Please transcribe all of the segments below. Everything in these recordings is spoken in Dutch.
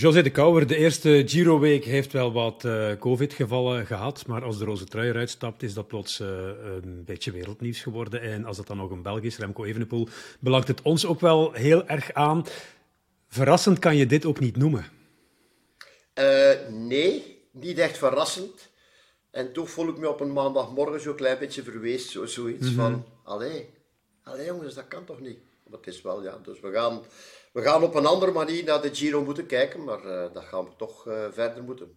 José de Kouwer, de eerste Giro-week heeft wel wat uh, COVID-gevallen gehad, maar als de roze trui eruit stapt, is dat plots uh, een beetje wereldnieuws geworden. En als dat dan nog een Belg is, Remco Evenepoel, belangt het ons ook wel heel erg aan. Verrassend kan je dit ook niet noemen. Uh, nee, niet echt verrassend. En toch voel ik me op een maandagmorgen zo'n klein beetje verweest, zo, zoiets mm -hmm. van, allee, allee jongens, dat kan toch niet? Maar het is wel, ja, dus we gaan we gaan op een andere manier naar de Giro moeten kijken, maar uh, dat gaan we toch uh, verder moeten.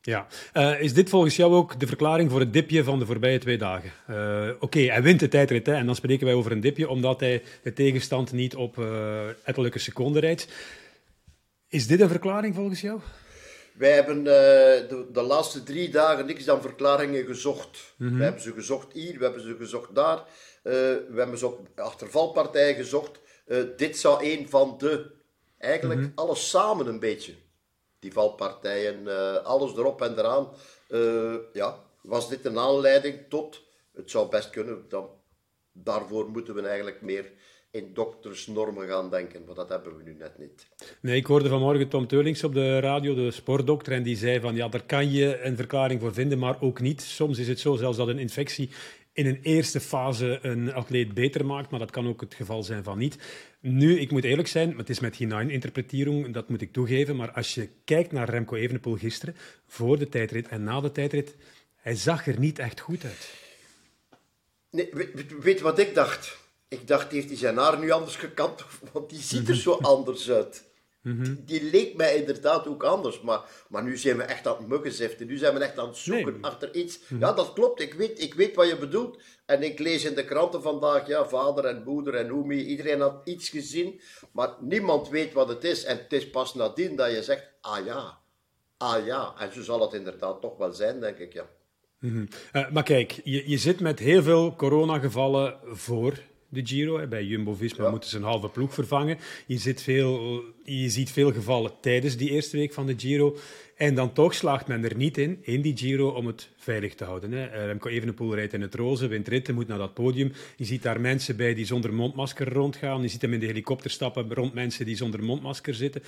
Ja, uh, is dit volgens jou ook de verklaring voor het dipje van de voorbije twee dagen? Oké, okay, hij wint de tijdrit hè, en dan spreken wij over een dipje omdat hij de tegenstand niet op ettelijke seconden rijdt. Is dit een verklaring volgens jou? Wij hebben de, de, laatste drie dagen niks dan verklaringen gezocht. Mm -hmm. We hebben ze gezocht hier, we hebben ze gezocht daar. We hebben ze op achtervalpartijen gezocht. Uh, dit zou een van de, eigenlijk mm -hmm. alles samen een beetje. Die valpartijen, uh, alles erop en eraan. Ja, was dit een aanleiding tot, het zou best kunnen, dan, daarvoor moeten we eigenlijk meer in doktersnormen gaan denken, maar dat hebben we nu net niet. Nee, ik hoorde vanmorgen Tom Teulings op de radio, de sportdokter, en die zei van ja, daar kan je een verklaring voor vinden, maar ook niet. Soms is het zo zelfs dat een infectie in een eerste fase een atleet beter maakt, maar dat kan ook het geval zijn van niet. Nu, ik moet eerlijk zijn, het is met hinein-interpretering, dat moet ik toegeven, maar als je kijkt naar Remco Evenepoel gisteren, voor de tijdrit en na de tijdrit, hij zag er niet echt goed uit. Nee, weet, weet wat ik dacht? Ik dacht, heeft hij zijn haar nu anders gekant? Want die ziet er zo anders uit. Mm-hmm. Die leek mij inderdaad ook anders, maar, maar nu zijn we echt aan het muggenziften. Nu zijn we echt aan het zoeken nee. achter iets. Mm-hmm. Ja, dat klopt. Ik weet, ik weet wat je bedoelt. En ik lees in de kranten vandaag, ja, vader en moeder en Oemi, iedereen had iets gezien, maar niemand weet wat het is. En het is pas nadien dat je zegt, ah ja, ah ja. En zo zal het inderdaad toch wel zijn, denk ik, ja. Mm-hmm. Uh, maar kijk, je, je zit met heel veel coronagevallen voor de Giro. Bij Jumbo-Visma ja. moeten ze een halve ploeg vervangen. Je, zit veel, je ziet veel gevallen tijdens die eerste week van de Giro. En dan toch slaagt men er niet in, in die Giro, om het veilig te houden. Hè. Remco Evenepoel rijdt in het roze, wint ritten, moet naar dat podium. Je ziet daar mensen bij die zonder mondmasker rondgaan. Je ziet hem in de helikopter stappen rond mensen die zonder mondmasker zitten.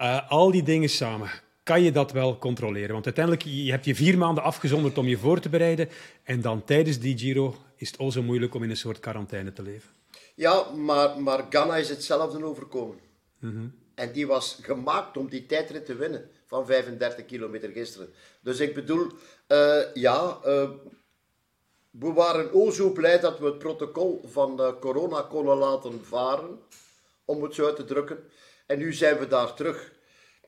Uh, al die dingen samen kan je dat wel controleren. Want uiteindelijk, je hebt je vier maanden afgezonderd om je voor te bereiden. En dan tijdens die Giro is het al zo moeilijk om in een soort quarantaine te leven. Ja, maar, maar Ghana is hetzelfde overkomen. Mm-hmm. En die was gemaakt om die tijdrit te winnen van 35 kilometer gisteren. Dus ik bedoel, uh, ja, uh, we waren o zo blij dat we het protocol van uh, corona konden laten varen, om het zo uit te drukken. En nu zijn we daar terug.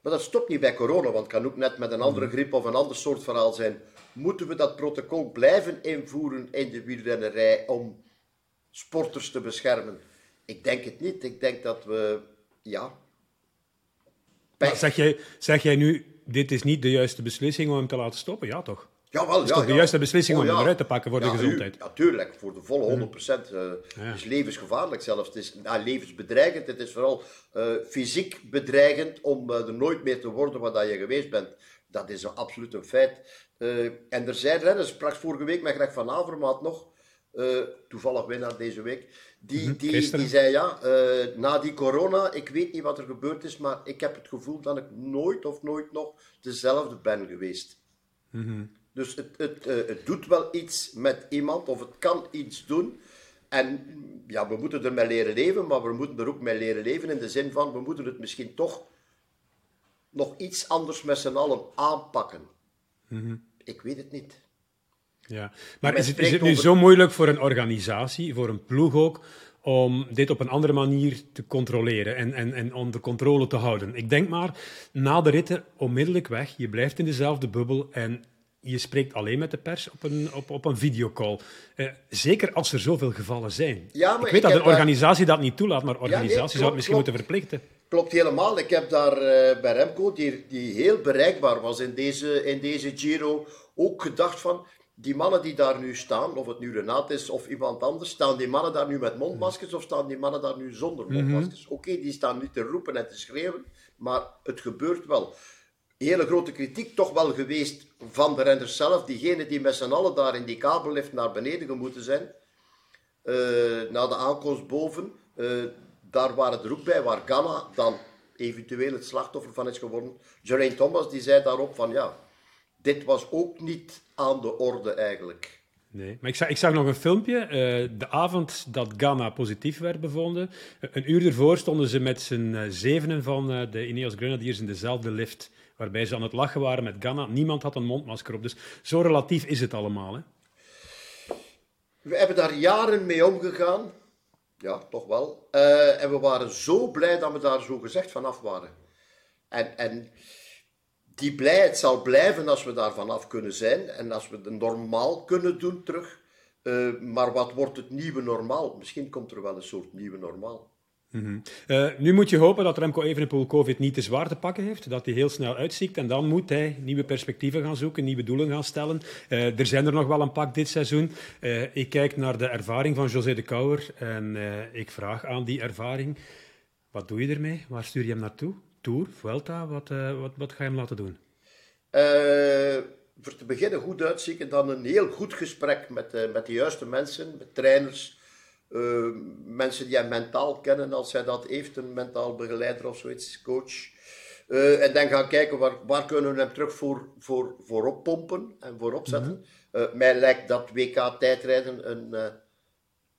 Maar dat stopt niet bij corona, want het kan ook net met een andere griep of een ander soort verhaal zijn. Moeten we dat protocol blijven invoeren in de wielrennerij om sporters te beschermen? Ik denk het niet. Ik denk dat we, ja... Zeg jij, zeg jij nu, dit is niet de juiste beslissing om hem te laten stoppen? Ja, toch? Jawel, dat is toch de juiste beslissing oh, om hem eruit te pakken voor de gezondheid? Natuurlijk, voor de volle 100%. Uh, Het is levensgevaarlijk zelfs. Het is nou, levensbedreigend. Het is vooral uh, fysiek bedreigend om uh, er nooit meer te worden wat je geweest bent. Dat is een, absoluut een feit. en er zijn renners, sprak vorige week met Greg van Avermaat nog, toevallig winnaar deze week, die, mm-hmm, die, die zei ja, na die corona, ik weet niet wat er gebeurd is, maar ik heb het gevoel dat ik nooit of nooit nog dezelfde ben geweest. Mm-hmm. Dus het, het, uh, het doet wel iets met iemand, of het kan iets doen. En ja, we moeten ermee leren leven, maar we moeten er ook mee leren leven in de zin van, we moeten het misschien toch nog iets anders met z'n allen aanpakken. Mm-hmm. Ik weet het niet. Ja, maar is het, is het nu over... zo moeilijk voor een organisatie, voor een ploeg ook, om dit op een andere manier te controleren en, en, en onder controle te houden? Ik denk maar, na de ritten onmiddellijk weg, je blijft in dezelfde bubbel en je spreekt alleen met de pers op een, op, op een videocall. Uh, zeker als er zoveel gevallen zijn. Ja, ik weet ik dat een organisatie dat niet toelaat, maar organisaties ja, nee, zou het misschien klopt. moeten verplichten. Klopt helemaal. Ik heb daar uh, bij Remco, die, die heel bereikbaar was in deze, in deze Giro, ook gedacht van... Die mannen die daar nu staan, of het nu Renat is of iemand anders, staan die mannen daar nu met mondmaskers of staan die mannen daar nu zonder mhm. mondmaskers? Mm -hmm. Oké, okay, die staan niet te roepen en te schreeuwen, maar het gebeurt wel hele grote kritiek toch wel geweest van de renners zelf. Diegenen die met z'n allen daar in die kabellift naar beneden gemoeten zijn. Uh, na de aankomst boven. Uh, daar waren er ook bij waar Ghana dan eventueel het slachtoffer van is geworden. Geraint Thomas die zei daarop van ja, dit was ook niet aan de orde eigenlijk. Nee, maar ik zag, ik zag nog een filmpje. Uh, de avond dat Ghana positief werd bevonden. Een uur ervoor stonden ze met z'n zevenen van de Ineos Grenadiers in dezelfde lift. Waarbij ze aan het lachen waren met Ghana. Niemand had een mondmasker op. Dus zo relatief is het allemaal. Hè? We hebben daar jaren mee omgegaan. Ja, toch wel. Uh, en we waren zo blij dat we daar zo gezegd vanaf waren. En, en die blijheid zal blijven als we daar vanaf kunnen zijn en als we het normaal kunnen doen terug. Uh, maar wat wordt het nieuwe normaal? Misschien komt er wel een soort nieuwe normaal. -hmm. uh, nu moet je hopen dat Remco Evenepoel COVID niet te zwaar te pakken heeft, dat hij heel snel uitziekt en dan moet hij nieuwe perspectieven gaan zoeken, nieuwe doelen gaan stellen. Uh, er zijn er nog wel een pak dit seizoen. Uh, ik kijk naar de ervaring van José de Kouwer en ik vraag aan die ervaring, wat doe je ermee? Waar stuur je hem naartoe? Tour, Vuelta, wat, wat, wat ga je hem laten doen? voor te beginnen goed uitzieken, dan een heel goed gesprek met, met de juiste mensen, met trainers, uh, mensen die hem mentaal kennen, als hij dat heeft, een mentaal begeleider of zoiets, coach. Uh, en dan gaan kijken waar, waar kunnen we hem terug voor, voor, voor oppompen en voor opzetten. Mm -hmm. uh, mij lijkt dat WK tijdrijden een,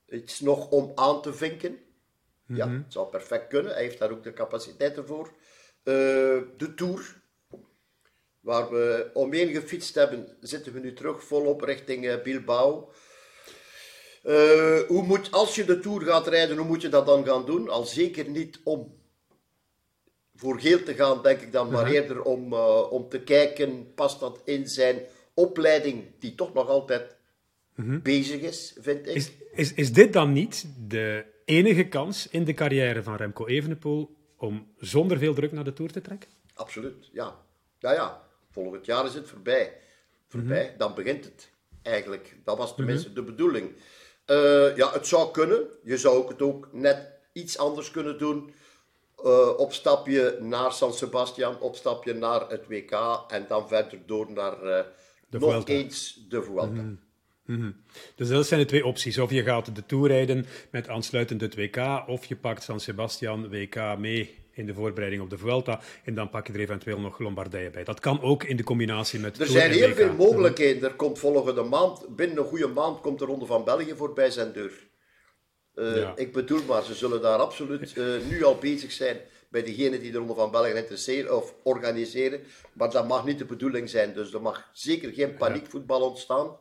iets nog om aan te vinken. Mm -hmm. Ja, het zou perfect kunnen. Hij heeft daar ook de capaciteit ervoor. de Tour, waar we omheen gefietst hebben, zitten we nu terug volop richting Bilbao. Uh, hoe moet, als je de Tour gaat rijden, hoe moet je dat dan gaan doen? Al zeker niet om voor geel te gaan, denk ik dan, maar eerder om, uh, om te kijken, past dat in zijn opleiding, die toch nog altijd -huh. bezig is, vind ik. Is, is, is dit dan niet de enige kans in de carrière van Remco Evenepoel om zonder veel druk naar de Tour te trekken? Absoluut, ja. Ja, ja. Volgend jaar is het voorbij. Voorbij, -huh. dan begint het eigenlijk. Dat was tenminste de bedoeling. Uh, ja, het zou kunnen. Je zou het ook net iets anders kunnen doen. Uh, opstapje naar San Sebastian, opstapje naar het WK en dan verder door naar uh, de nog Vuelta. eens de Vuelta. Mm -hmm. Mm -hmm. Dus dat zijn de twee opties. Of je gaat de Tour rijden met aansluitend het WK, of je pakt San Sebastian WK mee in de voorbereiding op de Vuelta. En dan pak je er eventueel nog Lombardije bij. Dat kan ook in de combinatie met. Er zijn heel veel mogelijkheden. Er komt volgende maand, binnen een goede maand, komt de Ronde van België voorbij zijn deur. Uh, ja. Ik bedoel maar, ze zullen daar absoluut uh, nu al bezig zijn bij degenen die de Ronde van België interesseren of organiseren. Maar dat mag niet de bedoeling zijn. Dus er mag zeker geen paniekvoetbal ontstaan,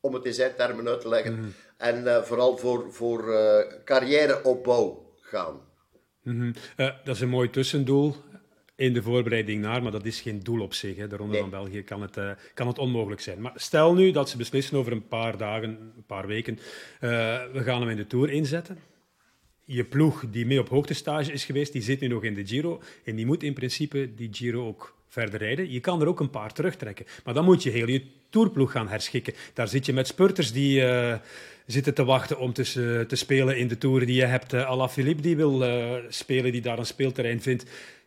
om het in zijn termen uit te leggen. Mm. En uh, vooral voor, voor carrièreopbouw gaan. Mm -hmm. uh, dat is een mooi tussendoel in de voorbereiding naar, maar dat is geen doel op zich. Hè. De Ronde nee. van België kan het, uh, kan het onmogelijk zijn. Maar stel nu dat ze beslissen over een paar dagen, een paar weken, uh, we gaan hem in de Tour inzetten. Je ploeg die mee op hoogtestage is geweest, die zit nu nog in de Giro. En die moet in principe die Giro ook verder rijden. Je kan er ook een paar terugtrekken. Maar dan moet je heel je tourploeg gaan herschikken. Daar zit je met spurters die zitten te wachten om te, te spelen in de toeren die je hebt. Uh, Alaphilippe die wil uh, spelen, die daar een speelterrein vindt.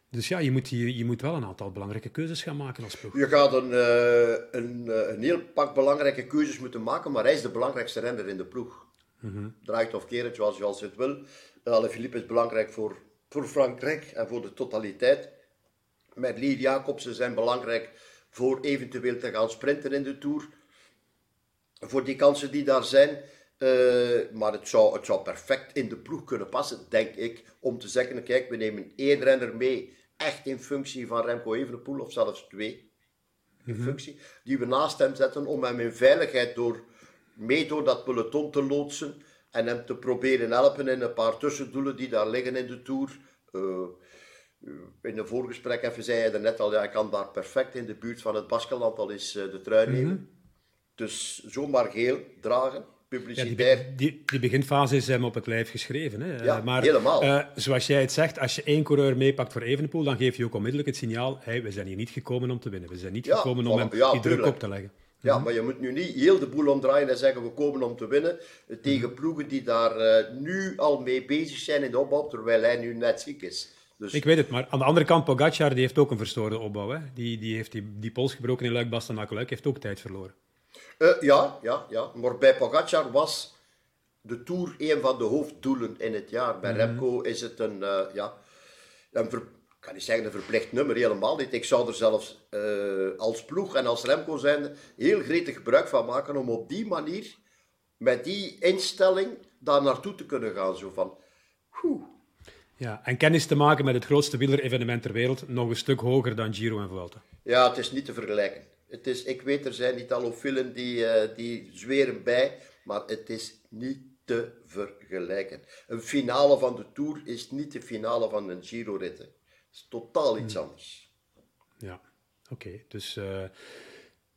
Dus ja, je moet, je, je moet wel een aantal belangrijke keuzes gaan maken als ploeg. Je gaat een, een, een heel pak belangrijke keuzes moeten maken, maar hij is de belangrijkste renner in de ploeg. Mm -hmm. Draait of keert zoals je als het wil. Alaphilippe is belangrijk voor, voor Frankrijk en voor de totaliteit. Met Lier Jacobsen zijn belangrijk voor eventueel te gaan sprinten in de Tour. Voor die kansen die daar zijn. Uh, maar het zou, het zou perfect in de ploeg kunnen passen, denk ik. Om te zeggen, kijk, we nemen één renner mee. Echt in functie van Remco Evenepoel, of zelfs twee. In mm-hmm. functie. Die we naast hem zetten om hem in veiligheid door, mee door dat peloton te loodsen. En hem te proberen helpen in een paar tussendoelen die daar liggen in de Tour. Uh, in een voorgesprek even zei hij er net al, ja, ik kan daar perfect in de buurt van het Baskeland al eens uh, de trui nemen. Mm -hmm. Dus zomaar geel dragen, publicitair. Ja, die, die, die, beginfase is hem op het lijf geschreven. Hè. Ja, maar, helemaal. Uh, zoals jij het zegt, als je één coureur meepakt voor Evenepoel, dan geef je ook onmiddellijk het signaal, hey, we zijn hier niet gekomen om te winnen. We zijn niet ja, gekomen om hem die druk op te leggen. Ja, maar je moet nu niet heel de boel omdraaien en zeggen we komen om te winnen tegen ploegen die daar uh, nu al mee bezig zijn in de opbouw, terwijl hij nu net ziek is. Dus... Ik weet het, maar aan de andere kant, Pogacar die heeft ook een verstoorde opbouw. Hè? Die, die heeft die, die pols gebroken in Luik-Bastenaken-Luik, heeft ook tijd verloren. Uh, ja, ja, ja, maar bij Pogacar was de Tour een van de hoofddoelen in het jaar. Bij mm -hmm. Remco is het een, uh, ja, een ver... kan niet zeggen een verplicht nummer, helemaal niet. Ik zou er zelfs uh, als ploeg en als Remco zijn heel gretig gebruik van maken om op die manier, met die instelling, daar naartoe te kunnen gaan. Zo van, whew. Ja, en kennis te maken met het grootste wielerevenement ter wereld, nog een stuk hoger dan Giro en Vuelta. Ja, het is niet te vergelijken. Het is, ik weet, er zijn niet allofielen die, uh, die zweren bij, maar het is niet te vergelijken. Een finale van de Tour is niet de finale van een Giro-rit. Het is totaal iets hmm. anders. Ja, oké. Dus uh,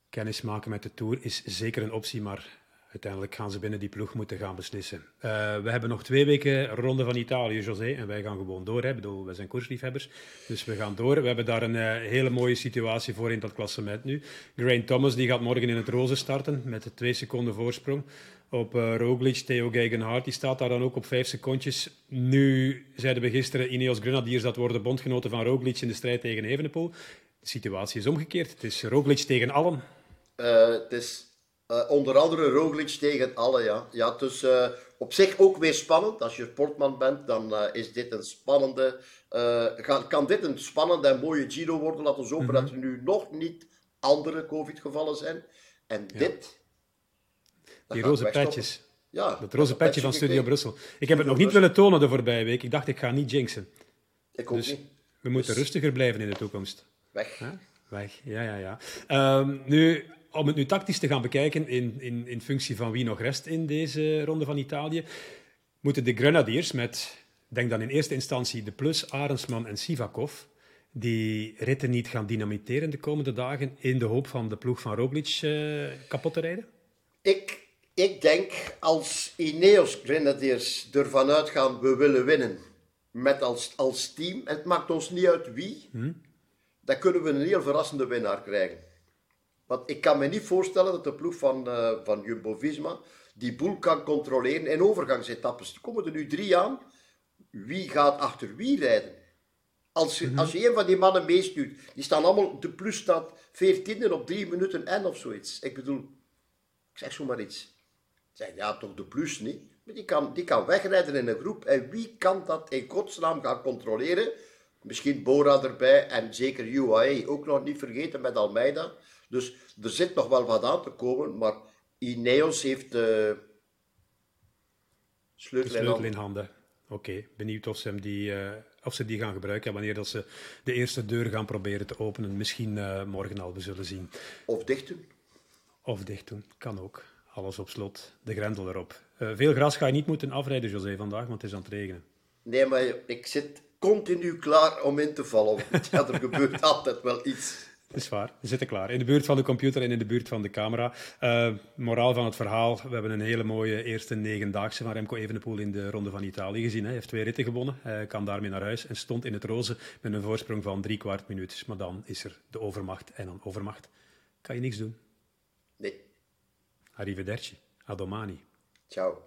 kennis maken met de Tour is zeker een optie, maar uiteindelijk gaan ze binnen die ploeg moeten gaan beslissen. Uh, we hebben nog twee weken Ronde van Italië, José, en wij gaan gewoon door. Hè. Zijn koersliefhebbers, dus we gaan door. We hebben daar een uh, hele mooie situatie voor in dat klassement nu. Grain Thomas die gaat morgen in het roze starten met twee seconden voorsprong op uh, Roglic. Theo Gegenhardt die staat daar dan ook op vijf secondjes. Nu zeiden we gisteren Ineos Grenadiers dat worden bondgenoten van Roglic in de strijd tegen Evenepoel. De situatie is omgekeerd. Het is Roglic tegen allen. het is uh, onder andere Roglic tegen alle, ja. Ja, dus uh, op zich ook weer spannend. Als je sportman bent, dan uh, is dit een spannende... Kan, kan, dit een spannende en mooie Giro worden. Laten we hopen mm -hmm. dat er nu nog niet andere COVID-gevallen zijn. En ja. dit... Die roze petjes. Ja, dat roze petje van Studio Brussel. Ik heb het nog niet willen tonen de voorbije week. Ik dacht, ik ga niet jinxen. Ik ook dus niet. We moeten dus... rustiger blijven in de toekomst. Weg. Weg, ja, ja, ja. Um, nu, om het nu tactisch te gaan bekijken, in, in, in functie van wie nog rest in deze ronde van Italië, moeten de Grenadiers met, denk dan in eerste instantie de Plus, Arendsman en Sivakov, die ritten niet gaan dynamiteren de komende dagen in de hoop van de ploeg van Roglic uh, kapot te rijden? Ik, ik denk als Ineos Grenadiers ervan uitgaan, we willen winnen, met als, als team, het maakt ons niet uit wie, hm? dan kunnen we een heel verrassende winnaar krijgen. Want ik kan me niet voorstellen dat de ploeg van, uh, van Jumbo-Visma die boel kan controleren in overgangsetappes. Er komen er nu drie aan. Wie gaat achter wie rijden? Als je, mm -hmm. als je een van die mannen meestuurt, die staan allemaal, de plus staat 14 op drie minuten en of zoiets. Ik bedoel, ik zeg zomaar iets. Ik zeg, ja, toch de plus niet. Maar die kan, die kan wegrijden in een groep. En wie kan dat in godsnaam gaan controleren? Misschien Bora erbij en zeker UAE ook nog niet vergeten met Almeida. Dus er zit nog wel wat aan te komen, maar Ineos heeft de sleutel, sleutel in handen. Oké, benieuwd of ze, hem die, uh, of ze die gaan gebruiken en wanneer dat ze de eerste deur gaan proberen te openen. Misschien uh, morgen al, we zullen zien. Of dicht doen. Of dicht doen, kan ook. Alles op slot, de grendel erop. Uh, veel gras ga je niet moeten afrijden, José, vandaag, want het is aan het regenen. Nee, maar ik zit continu klaar om in te vallen. ja, er gebeurt altijd wel iets is waar. We zitten klaar. In de buurt van de computer en in de buurt van de camera. Uh, moraal van het verhaal. We hebben een hele mooie eerste negendaagse van Remco Evenepoel in de Ronde van Italië gezien. Hij heeft twee ritten gewonnen. Hij kan daarmee naar huis en stond in het roze met een voorsprong van drie kwart minuut. Maar dan is er de overmacht. En dan overmacht kan je niks doen. Nee. Arrivederci. A domani. Ciao.